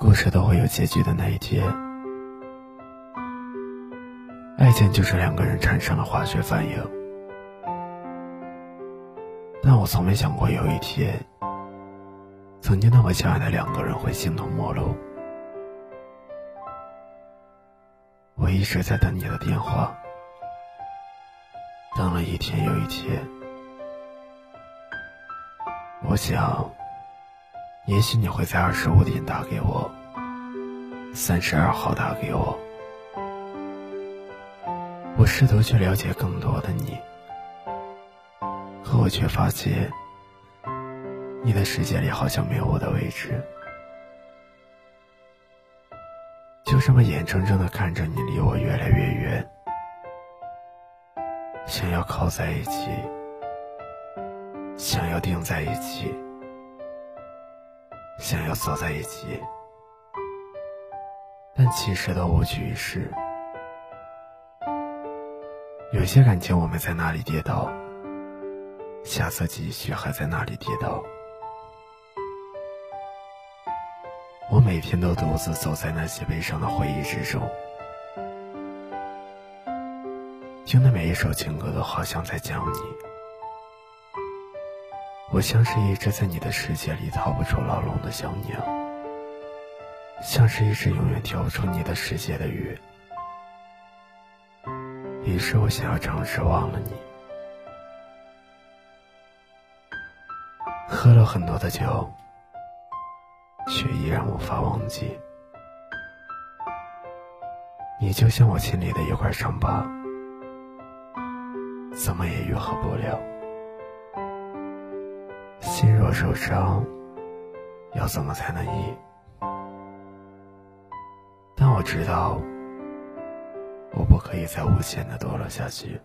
故事都会有结局的那一天。爱情就是两个人产生了化学反应，但我从没想过有一天，曾经那么相爱的两个人会形同陌路。我一直在等你的电话，等了一天又一天。我想，也许你会在二十五点打给我，三十二号打给我。我试图去了解更多的你，可我却发现，你的世界里好像没有我的位置。就这么眼睁睁的看着你离我越来越远，想要靠在一起，想要定在一起，想要走在一起，但其实都无济于事。有些感情，我们在那里跌倒，下次继续还在那里跌倒。我每天都独自走在那些悲伤的回忆之中，听的每一首情歌都好像在讲你。我像是一只在你的世界里逃不出牢笼的小鸟，像是一只永远跳不出你的世界的鱼。于是我想要尝试忘了你，喝了很多的酒，却依然无法忘记。你就像我心里的一块伤疤，怎么也愈合不了。心若受伤，要怎么才能医？但我知道。我不可以再无限的堕落下去。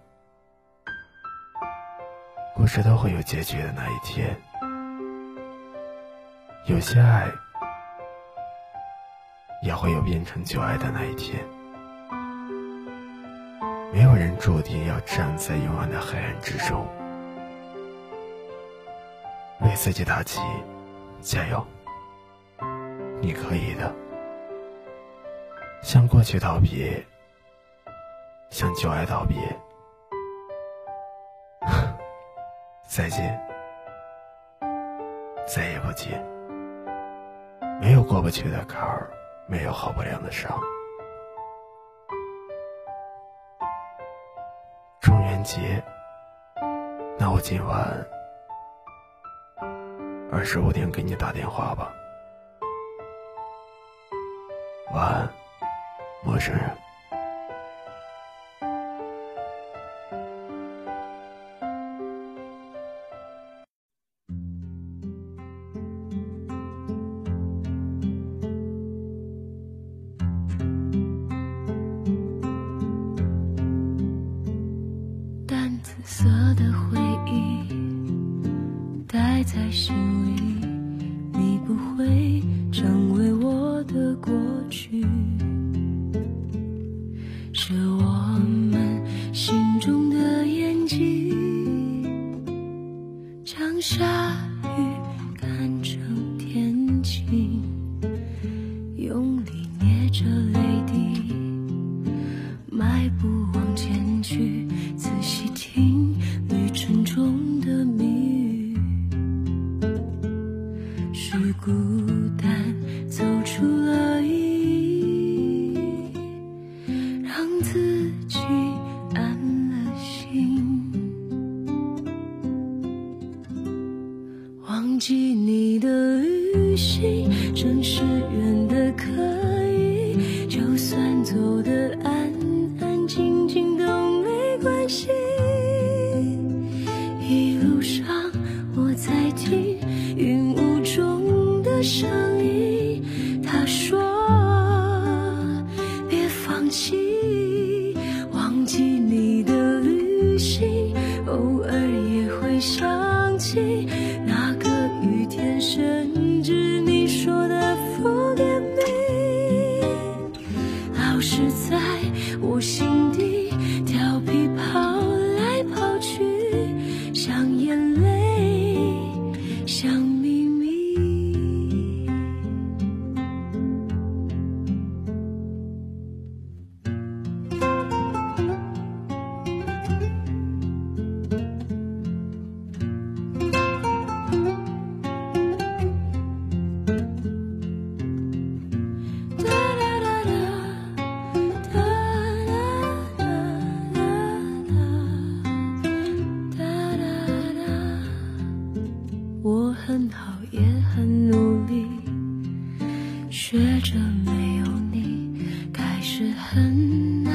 故事都会有结局的那一天。有些爱，也会有变成旧爱的那一天。没有人注定要站在永远的黑暗之中。为自己打气，加油！你可以的。向过去道别。向旧爱道别，再见，再也不见。没有过不去的坎儿，没有好不了的伤。中元节，那我今晚二十五点给你打电话吧。晚安，陌生人。淡紫色的回忆在心里，你不会成为我的过去，是我们心中的眼睛，将下雨看成天晴，是孤单走出了意义，让自己安了心。忘记你的旅行，城市远旅学着没有你开始很难，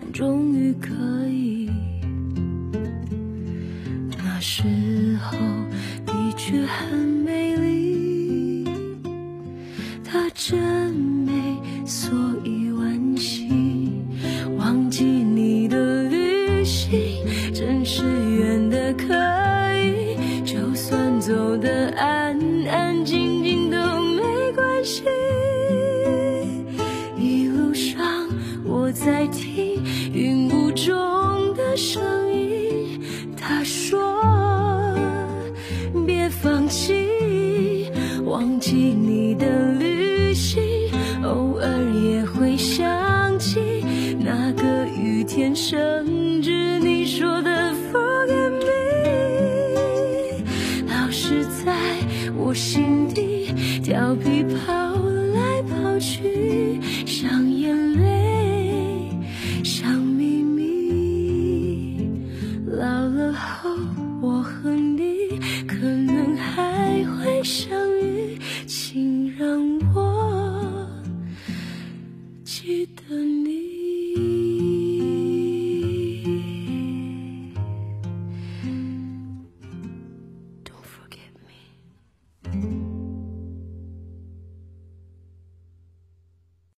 但终于可以。那时候的确很美丽，她真美，所以惋惜。忘记你的旅行，真是远的可以，就算走得安安静静都没关系。在听云雾中的声音，他说别放弃，忘记你的旅行，偶尔也会想起那个雨天甚至你说的